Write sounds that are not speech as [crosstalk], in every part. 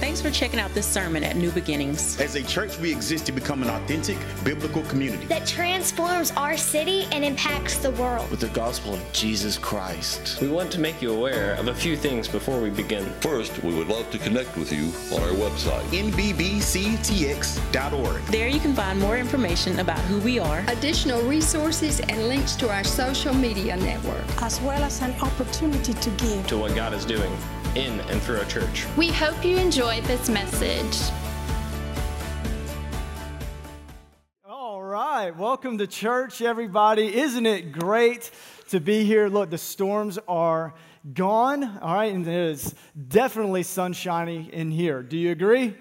Thanks for checking out this sermon at New Beginnings. As a church, we exist to become an authentic biblical community that transforms our city and impacts the world with the gospel of Jesus Christ. We want to make you aware of a few things before we begin. First, we would love to connect with you on our website, nbbctx.org. There you can find more information about who we are, additional resources, and links to our social media network, as well as an opportunity to give to what God is doing in and through our church. We hope you enjoyed this message. All right, welcome to church, everybody. Isn't it great to be here? Look, the storms are gone, all right, and it is definitely sunshiny in here. Do you agree?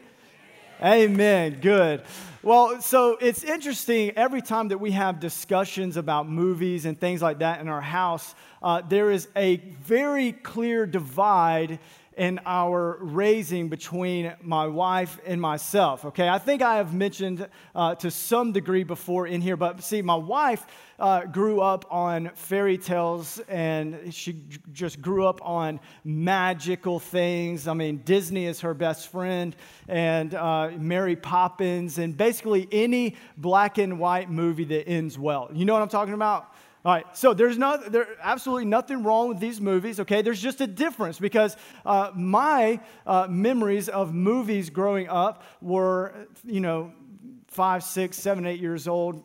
Amen. Good. Well, so it's interesting every time that we have discussions about movies and things like that in our house, uh, there is a very clear divide in our raising between my wife and myself. Okay, I think I have mentioned uh, to some degree before in here, but see, my wife uh, grew up on fairy tales and she just grew up on magical things. I mean, Disney is her best friend, and uh, Mary Poppins, and basically any black and white movie that ends well. You know what I'm talking about? All right, so there's not, there absolutely nothing wrong with these movies, okay? There's just a difference because uh, my uh, memories of movies growing up were, you know, five, six, seven, eight years old,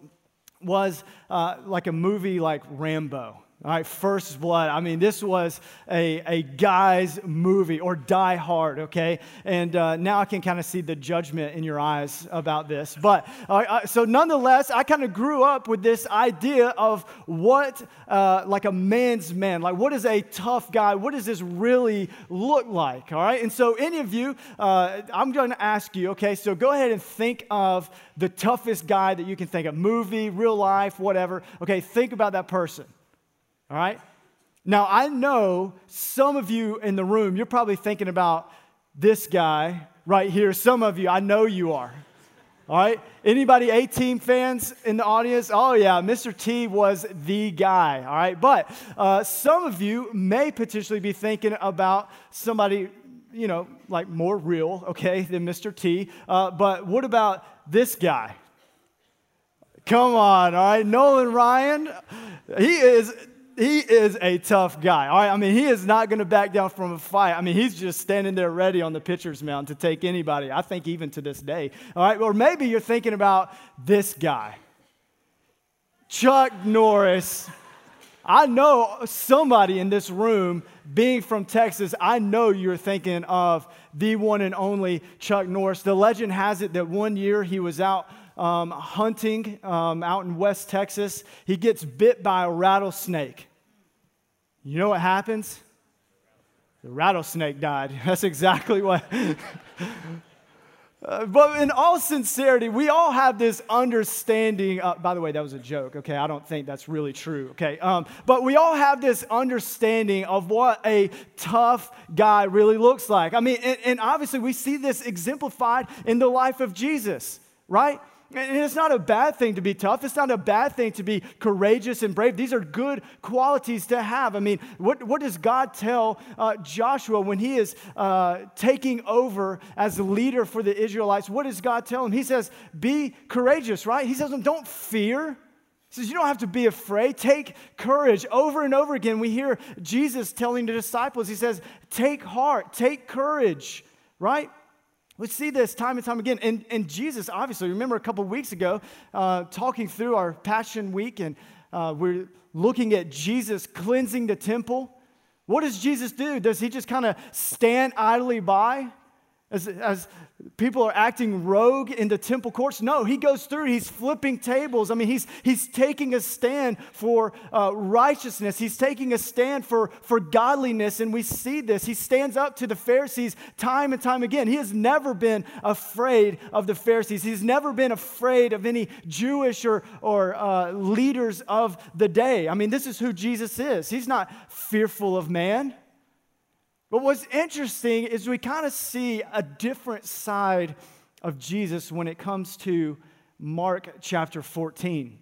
was uh, like a movie like Rambo. All right, First Blood. I mean, this was a, a guy's movie or Die Hard, okay? And uh, now I can kind of see the judgment in your eyes about this. But uh, so, nonetheless, I kind of grew up with this idea of what, uh, like a man's man, like what is a tough guy? What does this really look like? All right, and so, any of you, uh, I'm going to ask you, okay, so go ahead and think of the toughest guy that you can think of movie, real life, whatever. Okay, think about that person. All right? Now, I know some of you in the room, you're probably thinking about this guy right here. Some of you, I know you are. All right? Anybody A-Team fans in the audience? Oh, yeah, Mr. T was the guy. All right? But uh, some of you may potentially be thinking about somebody, you know, like more real, okay, than Mr. T. Uh, but what about this guy? Come on, all right? Nolan Ryan, he is he is a tough guy. All right, I mean, he is not going to back down from a fight. I mean, he's just standing there ready on the pitcher's mound to take anybody. I think even to this day. All right, or maybe you're thinking about this guy, Chuck Norris. I know somebody in this room, being from Texas, I know you're thinking of the one and only Chuck Norris. The legend has it that one year he was out um, hunting um, out in West Texas. He gets bit by a rattlesnake. You know what happens? The rattlesnake died. [laughs] That's exactly what. [laughs] Uh, but in all sincerity, we all have this understanding. Uh, by the way, that was a joke, okay? I don't think that's really true, okay? Um, but we all have this understanding of what a tough guy really looks like. I mean, and, and obviously, we see this exemplified in the life of Jesus, right? And it's not a bad thing to be tough. It's not a bad thing to be courageous and brave. These are good qualities to have. I mean, what, what does God tell uh, Joshua when he is uh, taking over as leader for the Israelites? What does God tell him? He says, Be courageous, right? He says, Don't fear. He says, You don't have to be afraid. Take courage. Over and over again, we hear Jesus telling the disciples, He says, Take heart, take courage, right? We see this time and time again. And, and Jesus, obviously, remember a couple weeks ago, uh, talking through our Passion Week, and uh, we're looking at Jesus cleansing the temple. What does Jesus do? Does he just kind of stand idly by as, as people are acting rogue in the temple courts. No, he goes through, he's flipping tables. I mean, he's, he's taking a stand for uh, righteousness, he's taking a stand for, for godliness, and we see this. He stands up to the Pharisees time and time again. He has never been afraid of the Pharisees, he's never been afraid of any Jewish or, or uh, leaders of the day. I mean, this is who Jesus is. He's not fearful of man. But what's interesting is we kind of see a different side of Jesus when it comes to Mark chapter 14.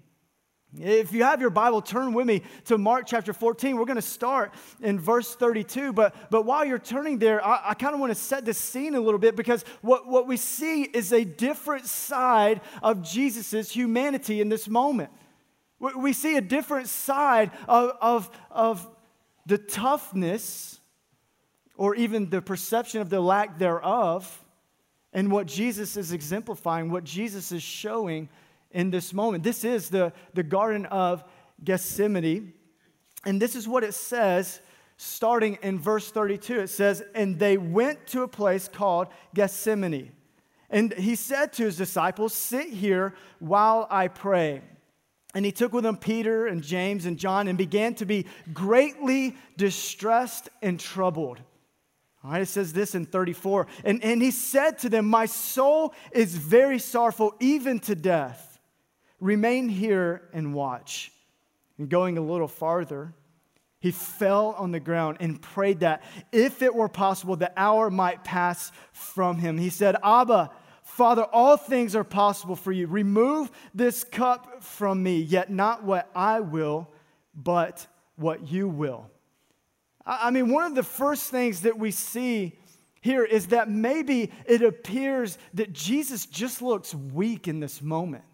If you have your Bible, turn with me to Mark chapter 14. We're going to start in verse 32. But, but while you're turning there, I, I kind of want to set the scene a little bit because what, what we see is a different side of Jesus' humanity in this moment. We, we see a different side of, of, of the toughness or even the perception of the lack thereof and what Jesus is exemplifying, what Jesus is showing in this moment. This is the, the Garden of Gethsemane. And this is what it says starting in verse 32. It says, And they went to a place called Gethsemane. And he said to his disciples, Sit here while I pray. And he took with him Peter and James and John and began to be greatly distressed and troubled. All right, it says this in 34. And, and he said to them, My soul is very sorrowful, even to death. Remain here and watch. And going a little farther, he fell on the ground and prayed that if it were possible, the hour might pass from him. He said, Abba, Father, all things are possible for you. Remove this cup from me, yet not what I will, but what you will. I mean, one of the first things that we see here is that maybe it appears that Jesus just looks weak in this moment.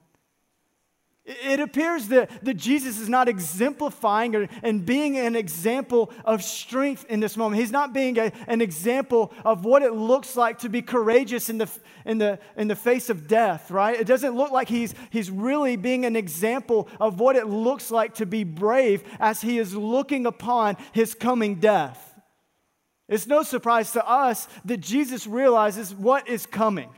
It appears that, that Jesus is not exemplifying or, and being an example of strength in this moment. He's not being a, an example of what it looks like to be courageous in the, in, the, in the face of death, right? It doesn't look like he's, he's really being an example of what it looks like to be brave as he is looking upon his coming death. It's no surprise to us that Jesus realizes what is coming.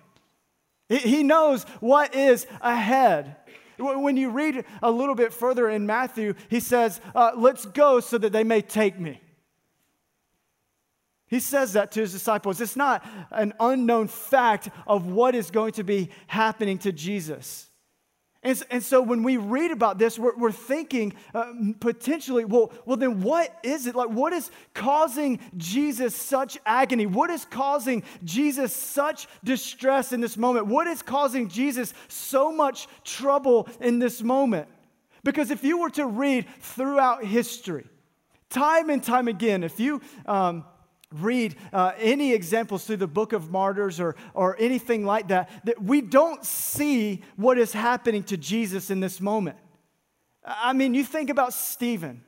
He knows what is ahead. When you read a little bit further in Matthew, he says, uh, Let's go so that they may take me. He says that to his disciples. It's not an unknown fact of what is going to be happening to Jesus. And, and so when we read about this, we're, we're thinking uh, potentially, well, well, then what is it? Like, what is causing Jesus such agony? What is causing Jesus such distress in this moment? What is causing Jesus so much trouble in this moment? Because if you were to read throughout history, time and time again, if you um, read uh, any examples through the book of martyrs or, or anything like that, that we don't see what is happening to Jesus in this moment. I mean, you think about Stephen.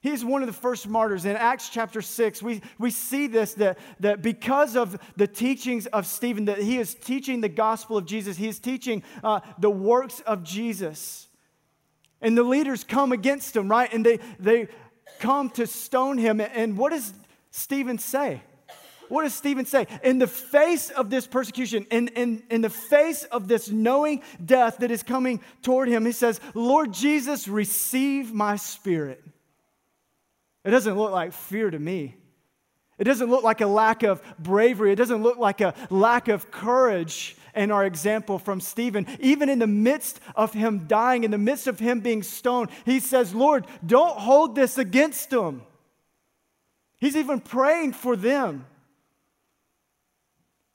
He's one of the first martyrs. In Acts chapter 6, we, we see this that, that because of the teachings of Stephen, that he is teaching the gospel of Jesus, he is teaching uh, the works of Jesus. And the leaders come against him, right? And they, they come to stone him. And what is Stephen say? What does Stephen say? In the face of this persecution, in, in, in the face of this knowing death that is coming toward him, he says, Lord Jesus, receive my spirit. It doesn't look like fear to me. It doesn't look like a lack of bravery. It doesn't look like a lack of courage in our example from Stephen. Even in the midst of him dying, in the midst of him being stoned, he says, Lord, don't hold this against him. He's even praying for them.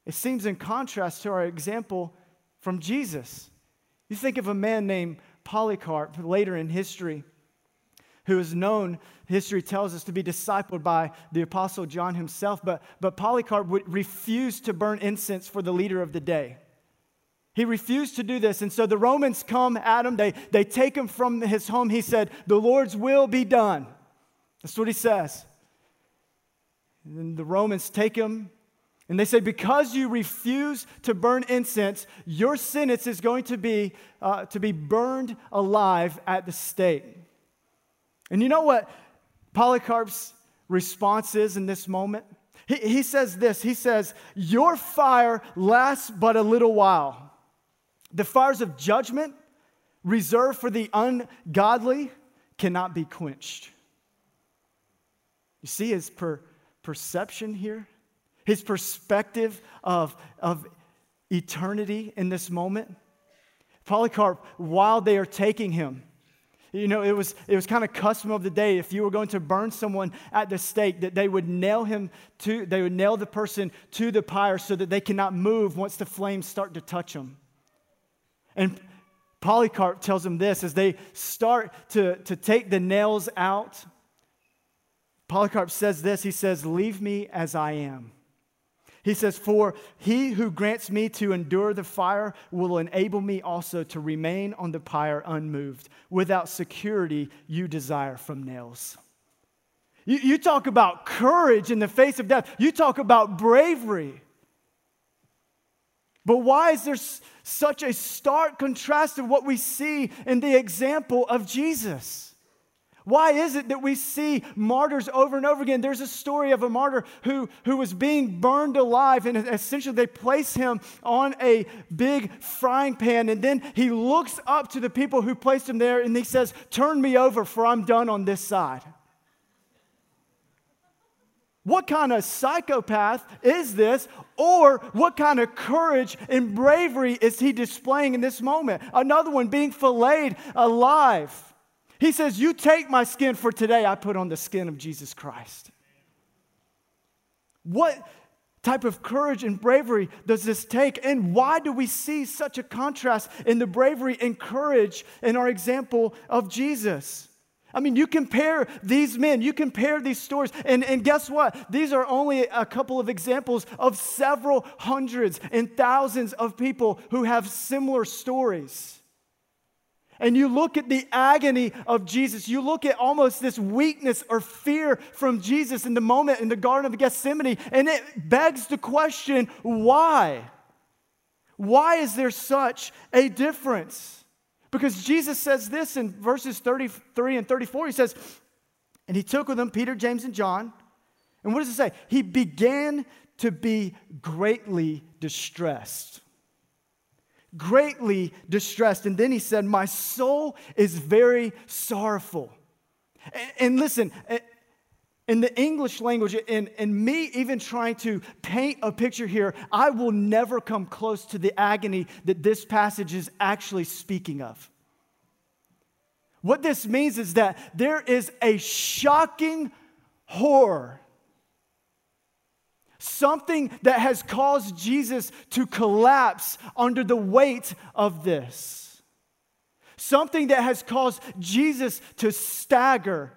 It seems in contrast to our example from Jesus. You think of a man named Polycarp later in history who is known, history tells us, to be discipled by the Apostle John himself. But, but Polycarp would refuse to burn incense for the leader of the day. He refused to do this. And so the Romans come at him, they, they take him from his home. He said, The Lord's will be done. That's what he says. And then the Romans take him and they say, Because you refuse to burn incense, your sentence is going to be uh, to be burned alive at the stake. And you know what Polycarp's response is in this moment? He, he says this He says, Your fire lasts but a little while. The fires of judgment reserved for the ungodly cannot be quenched. You see his per perception here, his perspective of, of eternity in this moment. Polycarp, while they are taking him, you know, it was, it was kind of custom of the day if you were going to burn someone at the stake that they would nail him to, they would nail the person to the pyre so that they cannot move once the flames start to touch them. And Polycarp tells him this as they start to, to take the nails out. Polycarp says this He says, Leave me as I am. He says, For he who grants me to endure the fire will enable me also to remain on the pyre unmoved, without security you desire from nails. You, you talk about courage in the face of death, you talk about bravery. But why is there such a stark contrast of what we see in the example of Jesus? Why is it that we see martyrs over and over again? There's a story of a martyr who, who was being burned alive, and essentially they place him on a big frying pan, and then he looks up to the people who placed him there and he says, Turn me over, for I'm done on this side. What kind of psychopath is this? Or what kind of courage and bravery is he displaying in this moment? Another one being filleted alive. He says, You take my skin, for today I put on the skin of Jesus Christ. What type of courage and bravery does this take? And why do we see such a contrast in the bravery and courage in our example of Jesus? I mean, you compare these men, you compare these stories, and, and guess what? These are only a couple of examples of several hundreds and thousands of people who have similar stories. And you look at the agony of Jesus, you look at almost this weakness or fear from Jesus in the moment in the Garden of Gethsemane, and it begs the question why? Why is there such a difference? Because Jesus says this in verses 33 and 34. He says, And he took with him Peter, James, and John. And what does it say? He began to be greatly distressed. Greatly distressed. And then he said, My soul is very sorrowful. And, listen, in the English language, and me even trying to paint a picture here, I will never come close to the agony that this passage is actually speaking of. What this means is that there is a shocking horror, something that has caused Jesus to collapse under the weight of this, something that has caused Jesus to stagger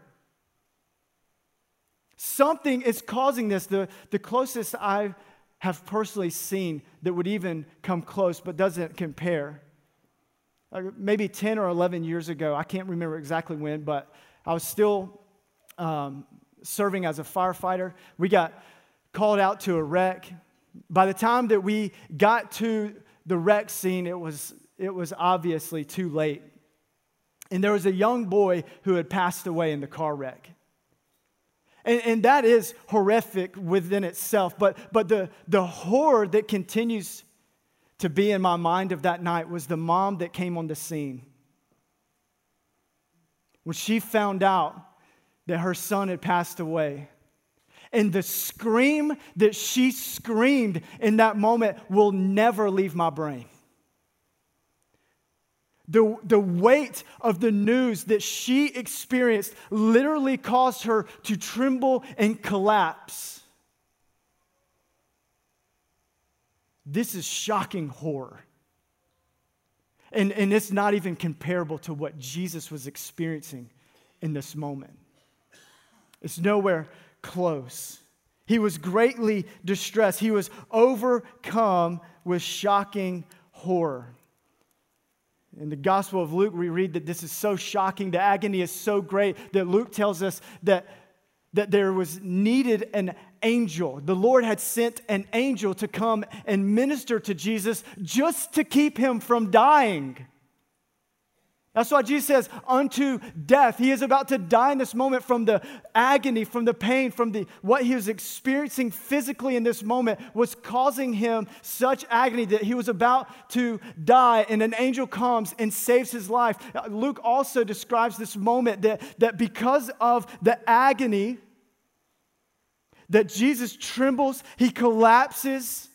Something is causing this. The, the closest I have personally seen that would even come close but doesn't compare. Uh, maybe 10 or 11 years ago, I can't remember exactly when, but I was still um, serving as a firefighter. We got called out to a wreck. By the time that we got to the wreck scene, it was, it was obviously too late. And there was a young boy who had passed away in the car wreck. And, and that is horrific within itself. But, but the, the horror that continues to be in my mind of that night was the mom that came on the scene. When she found out that her son had passed away, and the scream that she screamed in that moment will never leave my brain. The, the weight of the news that she experienced literally caused her to tremble and collapse. This is shocking horror. And, and it's not even comparable to what Jesus was experiencing in this moment. It's nowhere close. He was greatly distressed, he was overcome with shocking horror. In the Gospel of Luke, we read that this is so shocking, the agony is so great that Luke tells us that, that there was needed an angel. The Lord had sent an angel to come and minister to Jesus just to keep him from dying. That's why Jesus says, unto death. He is about to die in this moment from the agony, from the pain, from the, what he was experiencing physically in this moment was causing him such agony that he was about to die, and an angel comes and saves his life. Luke also describes this moment that, that because of the agony, that Jesus trembles, he collapses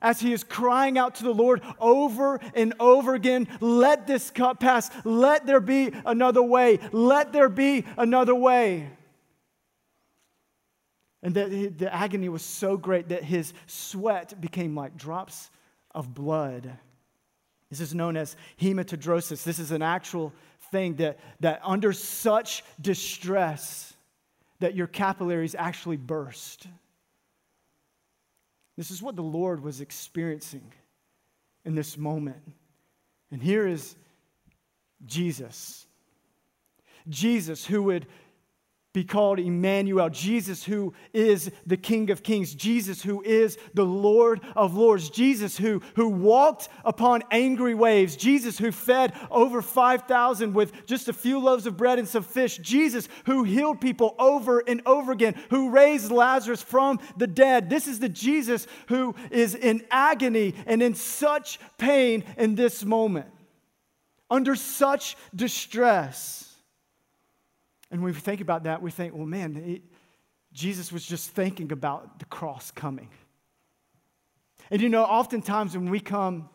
as he is crying out to the Lord over and over again, let this cup pass. Let there be another way. Let there be another way. And that the agony was so great that his sweat became like drops of blood. This is known as hematidrosis. This is an actual thing that, that under such distress that your capillaries actually burst. This is what the Lord was experiencing in this moment. And here is Jesus. Jesus, who would be called Emmanuel, Jesus who is the King of Kings, Jesus who is the Lord of Lords, Jesus who, who walked upon angry waves, Jesus who fed over 5,000 with just a few loaves of bread and some fish, Jesus who healed people over and over again, who raised Lazarus from the dead. This is the Jesus who is in agony and in such pain in this moment, under such distress. And when we think about that, we think, well, man, he, Jesus was just thinking about the cross coming. And you know, oftentimes when we come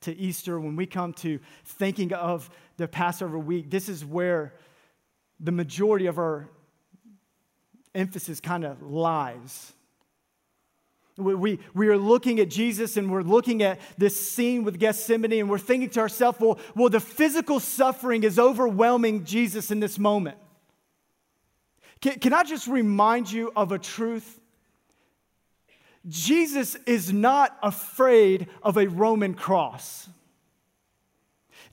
to Easter, when we come to thinking of the Passover week, this is where the majority of our emphasis kind of lies. We, we, we are looking at Jesus and we're looking at this scene with Gethsemane and we're thinking to ourselves, well, well, the physical suffering is overwhelming Jesus in this moment. Can, can I just remind you of a truth? Jesus is not afraid of a Roman cross.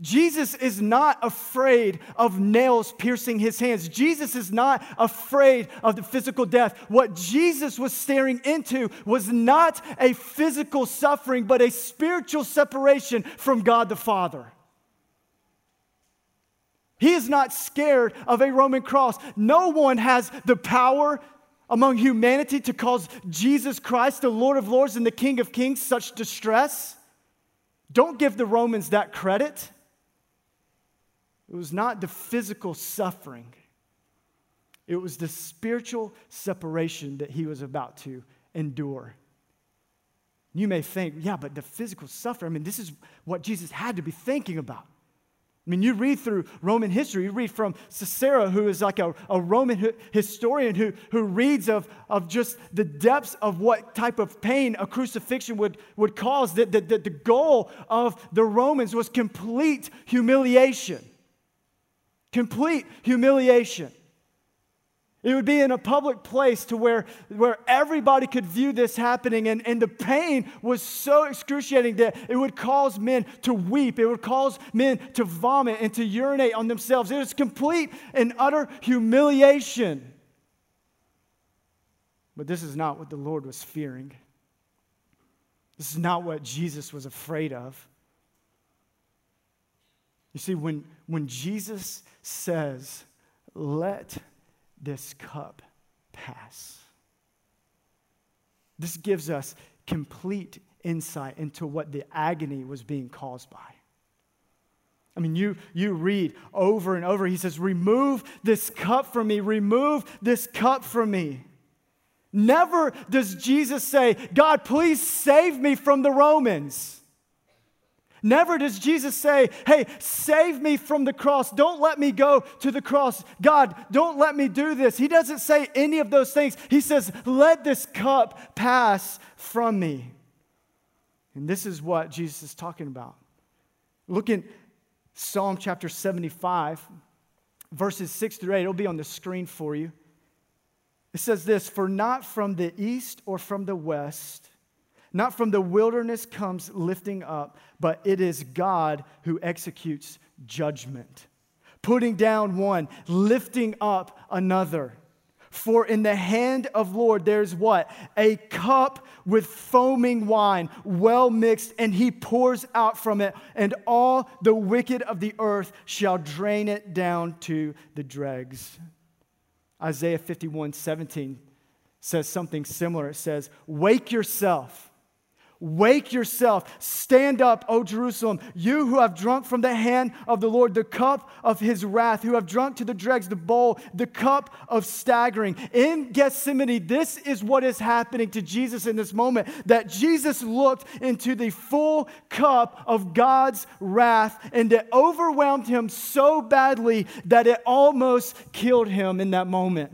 Jesus is not afraid of nails piercing his hands. Jesus is not afraid of the physical death. What Jesus was staring into was not a physical suffering, but a spiritual separation from God the Father. He is not scared of a Roman cross. No one has the power among humanity to cause Jesus Christ, the Lord of Lords and the King of Kings, such distress. Don't give the Romans that credit. It was not the physical suffering, it was the spiritual separation that he was about to endure. You may think, yeah, but the physical suffering, I mean, this is what Jesus had to be thinking about. I mean, you read through Roman history, you read from Cicero, who is like a, a Roman historian who, who reads of, of just the depths of what type of pain a crucifixion would, would cause. That the, the, the goal of the Romans was complete humiliation. Complete humiliation. It would be in a public place to where, where everybody could view this happening, and, and the pain was so excruciating that it would cause men to weep. It would cause men to vomit and to urinate on themselves. It was complete and utter humiliation. But this is not what the Lord was fearing. This is not what Jesus was afraid of. You see, when, when Jesus says, let this cup pass. This gives us complete insight into what the agony was being caused by. I mean, you, you read over and over, he says, Remove this cup from me, remove this cup from me. Never does Jesus say, God, please save me from the Romans. Never does Jesus say, Hey, save me from the cross. Don't let me go to the cross. God, don't let me do this. He doesn't say any of those things. He says, Let this cup pass from me. And this is what Jesus is talking about. Look in Psalm chapter 75, verses 6 through 8. It'll be on the screen for you. It says this For not from the east or from the west, not from the wilderness comes lifting up, but it is God who executes judgment, putting down one, lifting up another. For in the hand of Lord there's what? A cup with foaming wine, well mixed, and he pours out from it, and all the wicked of the earth shall drain it down to the dregs. Isaiah 51 17 says something similar. It says, Wake yourself Wake yourself. Stand up, O Jerusalem, you who have drunk from the hand of the Lord the cup of his wrath, who have drunk to the dregs the bowl, the cup of staggering. In Gethsemane, this is what is happening to Jesus in this moment that Jesus looked into the full cup of God's wrath, and it overwhelmed him so badly that it almost killed him in that moment.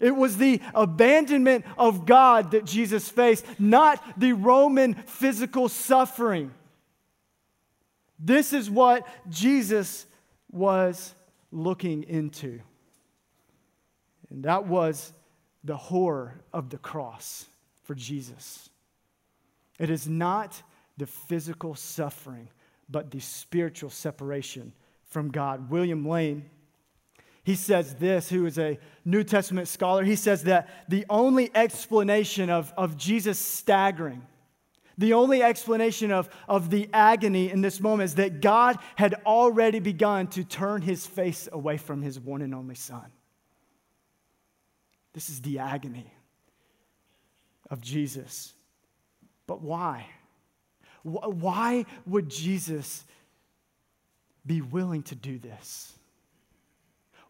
It was the abandonment of God that Jesus faced, not the Roman physical suffering. This is what Jesus was looking into. And that was the horror of the cross for Jesus. It is not the physical suffering, but the spiritual separation from God. William Lane, he says this, who is a New Testament scholar, he says that the only explanation of, of Jesus staggering, the only explanation of, of the agony in this moment is that God had already begun to turn his face away from his one and only Son. This is the agony of Jesus. But why? Why would Jesus be willing to do this?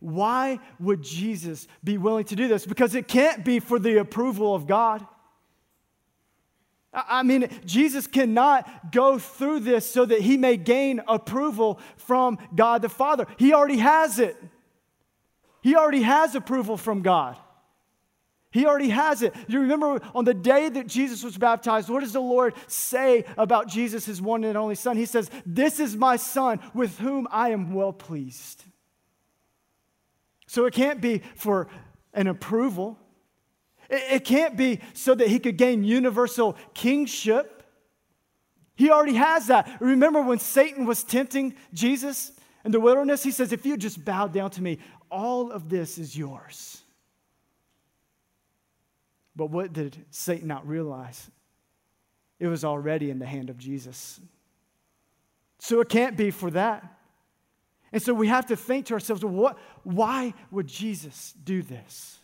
Why would Jesus be willing to do this? Because it can't be for the approval of God. I mean, Jesus cannot go through this so that he may gain approval from God the Father. He already has it. He already has approval from God. He already has it. You remember on the day that Jesus was baptized, what does the Lord say about Jesus, his one and only Son? He says, This is my Son with whom I am well pleased. So it can't be for an approval, it, can't be so that he could gain universal kingship. He already has that. Remember when Satan was tempting Jesus in the wilderness? He says, If you just bow down to me, all of this is yours. But what did Satan not realize? It was already in the hand of Jesus. So it can't be for that. And so we have to think to ourselves, what, why would Jesus do this?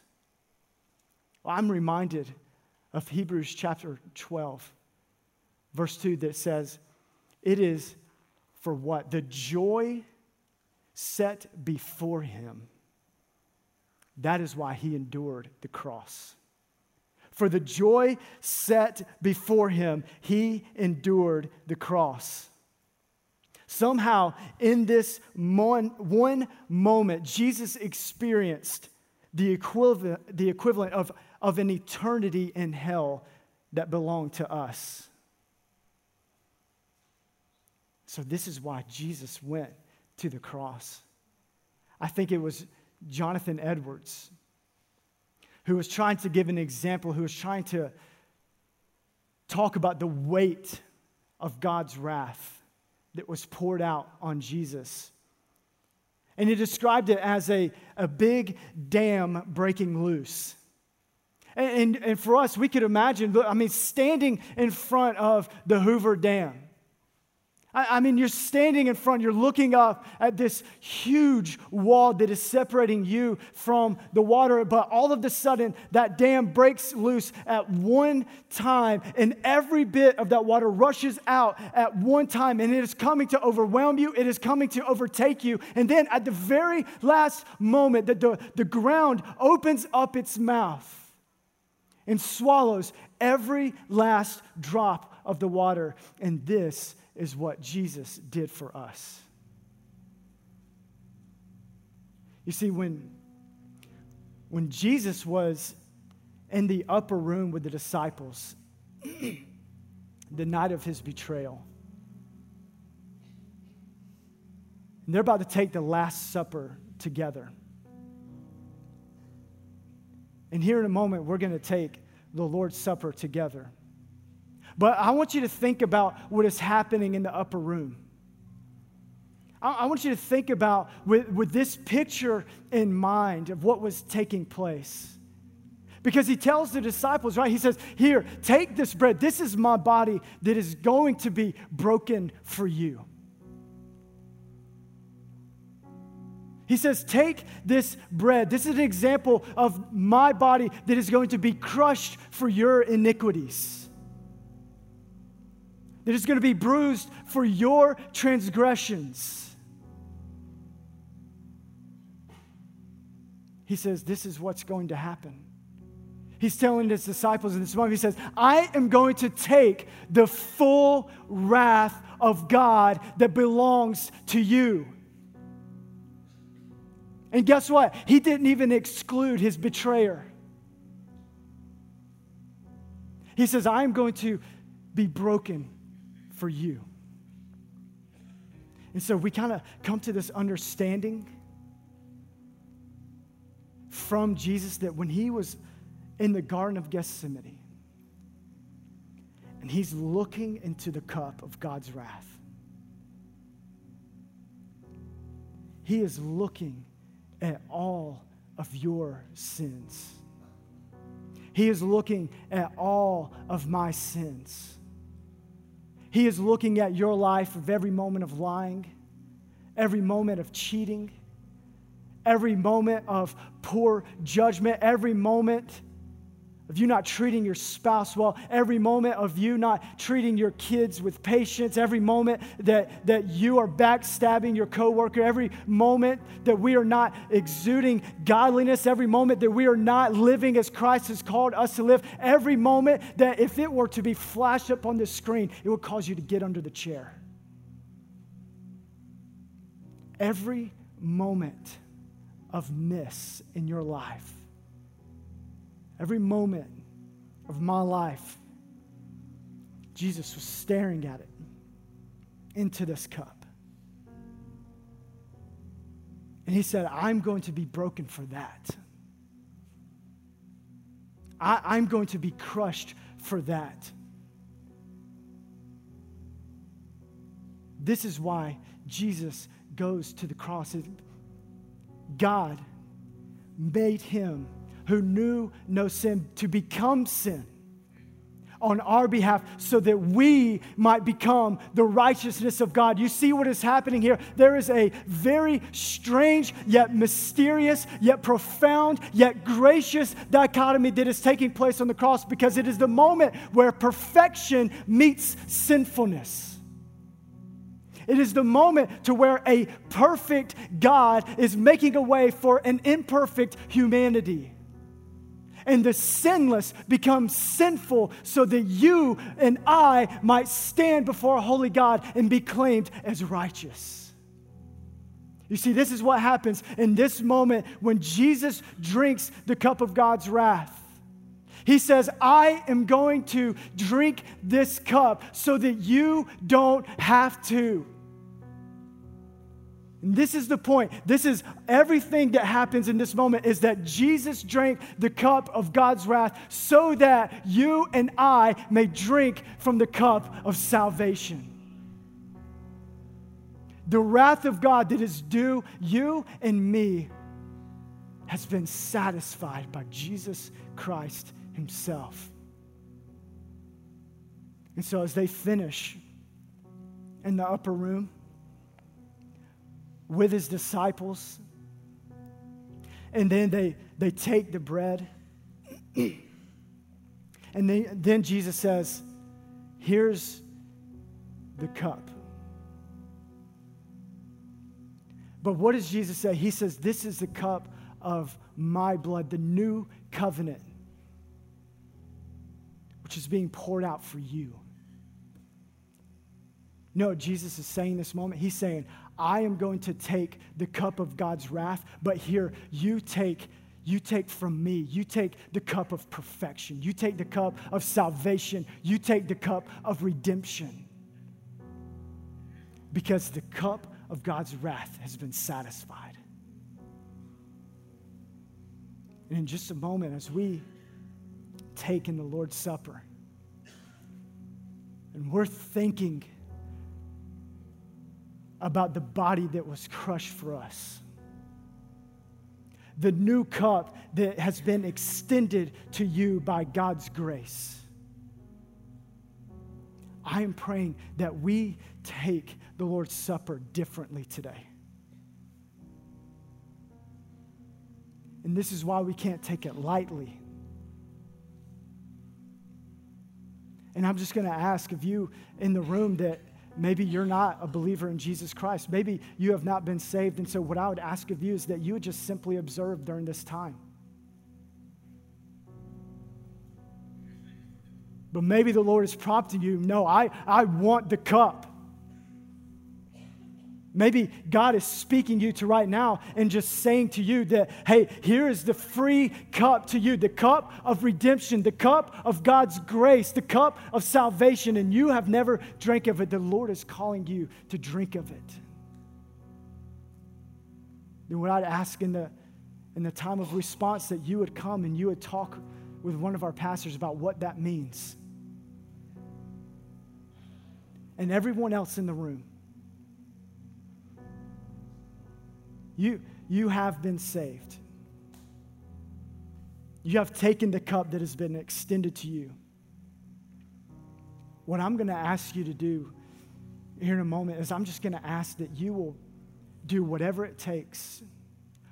Well, I'm reminded of Hebrews chapter 12, verse 2, that says, It is for what? The joy set before him. That is why he endured the cross. For the joy set before him, he endured the cross. Somehow, in this one, one moment, Jesus experienced the equivalent, the equivalent of, of an eternity in hell that belonged to us. So, this is why Jesus went to the cross. I think it was Jonathan Edwards who was trying to give an example, who was trying to talk about the weight of God's wrath that was poured out on Jesus. And he described it as a, a big dam breaking loose. And, and, and, for us, we could imagine, I mean, standing in front of the Hoover Dam. I, I mean, you're standing in front, you're looking up at this huge wall that is separating you from the water, but all of a sudden, that dam breaks loose at one time, and every bit of that water rushes out at one time, and it is coming to overwhelm you, it is coming to overtake you. And then at the very last moment, that the, the ground opens up its mouth and swallows every last drop of the water. And this is what Jesus did for us. You see, when, when Jesus was in the upper room with the disciples [clears throat] the night of his betrayal, and they're about to take the Last Supper together. And here in a moment, we're going to take the Lord's Supper together. But I want you to think about what is happening in the upper room. I, want you to think about with, with this picture in mind of what was taking place. Because he tells the disciples, right? He says, Here, take this bread. This is my body that is going to be broken for you. He says, Take this bread. This is an example of my body that is going to be crushed for your iniquities that is going to be bruised for your transgressions. He says, This is what's going to happen. He's telling his disciples in this moment, he says, I am going to take the full wrath of God that belongs to you. And guess what? He didn't even exclude his betrayer. He says, I am going to be broken for you. And so we kind of come to this understanding from Jesus that when he was in the Garden of Gethsemane and he's looking into the cup of God's wrath, he is looking at all of your sins. He is looking at all of my sins. He is looking at your life of every moment of lying, every moment of cheating, every moment of poor judgment, every moment of you not treating your spouse well, every moment of you not treating your kids with patience, every moment that, that you are backstabbing your coworker, every moment that we are not exuding godliness, every moment that we are not living as Christ has called us to live, every moment that if it were to be flashed up on the screen, it would cause you to get under the chair. Every moment of miss in your life Every moment of my life, Jesus was staring at it into this cup. And he said, I'm going to be broken for that. I, am going to be crushed for that. This is why Jesus goes to the cross. God made him who knew no sin to become sin on our behalf so that we might become the righteousness of God. You see what is happening here? There is a very strange, yet mysterious, yet profound, yet gracious dichotomy that is taking place on the cross because it is the moment where perfection meets sinfulness. It is the moment to where a perfect God is making a way for an imperfect humanity and the sinless become sinful so that you and I might stand before a holy God and be claimed as righteous. You see, this is what happens in this moment when Jesus drinks the cup of God's wrath. He says, I am going to drink this cup so that you don't have to. This is the point. This is everything that happens in this moment is that Jesus drank the cup of God's wrath so that you and I may drink from the cup of salvation. The wrath of God that is due you and me has been satisfied by Jesus Christ Himself. And so, as they finish in the upper room, with his disciples. And then they, they take the bread. [clears throat] and they, then Jesus says, Here's the cup. But what does Jesus say? He says, This is the cup of my blood, the new covenant, which is being poured out for you. No, Jesus is saying this moment. He's saying, I am going to take the cup of God's wrath, but here you take you take from me. You take the cup of perfection. You take the cup of salvation. You take the cup of redemption. Because the cup of God's wrath has been satisfied. And in just a moment, as we take in the Lord's Supper, and we're thinking about the body that was crushed for us. The new cup that has been extended to you by God's grace. I am praying that we take the Lord's Supper differently today. And this is why we can't take it lightly. And I'm just going to ask of you in the room that Maybe you're not a believer in Jesus Christ. Maybe you have not been saved. And so, what I would ask of you is that you would just simply observe during this time. But maybe the Lord is prompting you no, I, I want the cup. Maybe God is speaking you to right now and just saying to you that, hey, here is the free cup to you, the cup of redemption, the cup of God's grace, the cup of salvation, and you have never drank of it. The Lord is calling you to drink of it. then what I'd ask in the, in the time of response that you would come and you would talk with one of our pastors about what that means. And everyone else in the room. You, you have been saved. You have taken the cup that has been extended to you. What I'm going to ask you to do here in a moment is I'm just going to ask that you will do whatever it takes,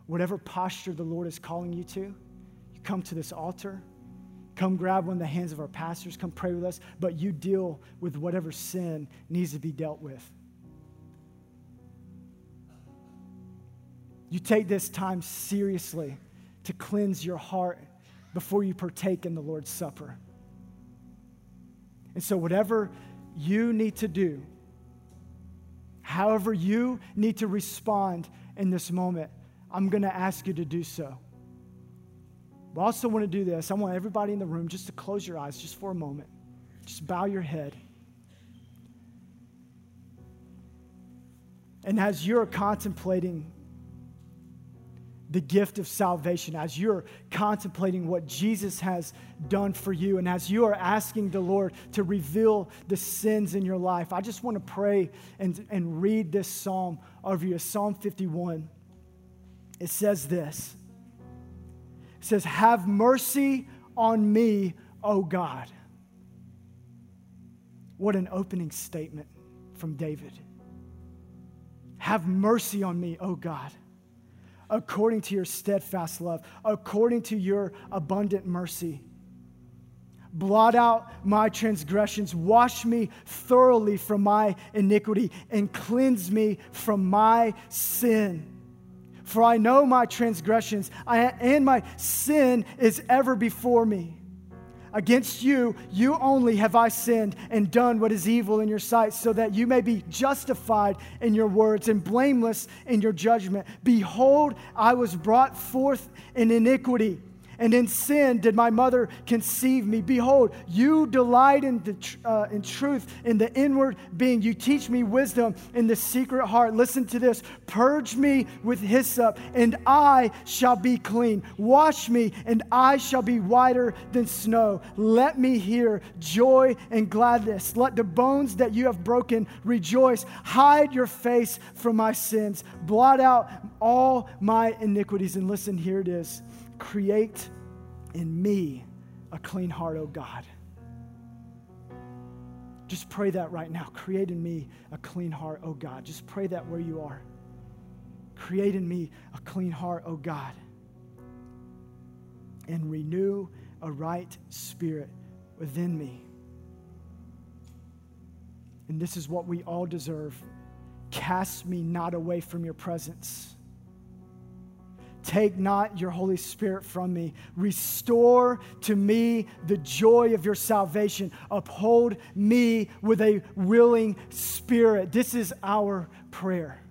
whatever posture the Lord is calling you to. You come to this altar, come grab one of the hands of our pastors, come pray with us, but you deal with whatever sin needs to be dealt with. You take this time seriously to cleanse your heart before you partake in the Lord's Supper. And so, whatever you need to do, however you need to respond in this moment, I'm going to ask you to do so. I also want to do this. I want everybody in the room just to close your eyes just for a moment. Just bow your head. And as you're contemplating the gift of salvation, as you're contemplating what Jesus has done for you, and as you are asking the Lord to reveal the sins in your life, I just want to pray and, and read this psalm over you Psalm 51. It says this It says, Have mercy on me, O God. What an opening statement from David. Have mercy on me, O God according to your steadfast love, according to your abundant mercy. Blot out my transgressions, wash me thoroughly from my iniquity, and cleanse me from my sin. For I know my transgressions, and my sin is ever before me. Against you, you only have I sinned and done what is evil in your sight, so that you may be justified in your words and blameless in your judgment. Behold, I was brought forth in iniquity and in sin did my mother conceive me. Behold, you delight in, the, uh, in truth, in the inward being. You teach me wisdom in the secret heart. Listen to this Purge me with hyssop, and I shall be clean. Wash me, and I shall be whiter than snow. Let me hear joy and gladness. Let the bones that you have broken rejoice. Hide your face from my sins. Blot out all my iniquities. And listen, here it is Create in me a clean heart, O God. Just pray that right now. Create in me a clean heart, O God. Just pray that where you are. Create in me a clean heart, O God. And renew a right spirit within me. And this is what we all deserve. Cast me not away from your presence. Take not your Holy Spirit from me. Restore to me the joy of your salvation. Uphold me with a willing spirit. This is our prayer.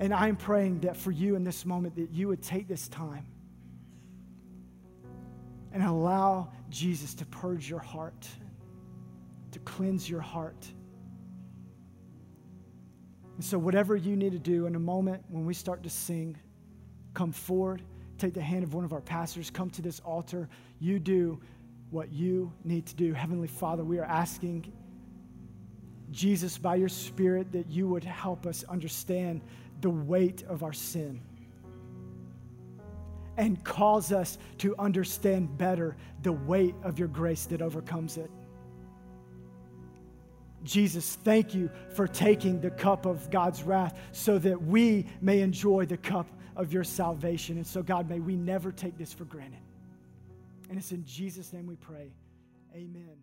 And I'm praying that for you in this moment, that you would take this time and allow Jesus to purge your heart, to cleanse your heart. And so, whatever you need to do in a moment when we start to sing, come forward, take the hand of one of our pastors, come to this altar. You do what you need to do. Heavenly Father, we are asking Jesus, by your Spirit, that you would help us understand the weight of our sin and cause us to understand better the weight of your grace that overcomes it. Jesus, thank you for taking the cup of God's wrath so that we may enjoy the cup of your salvation. And so, God, may we never take this for granted. And it's in Jesus' name we pray. Amen.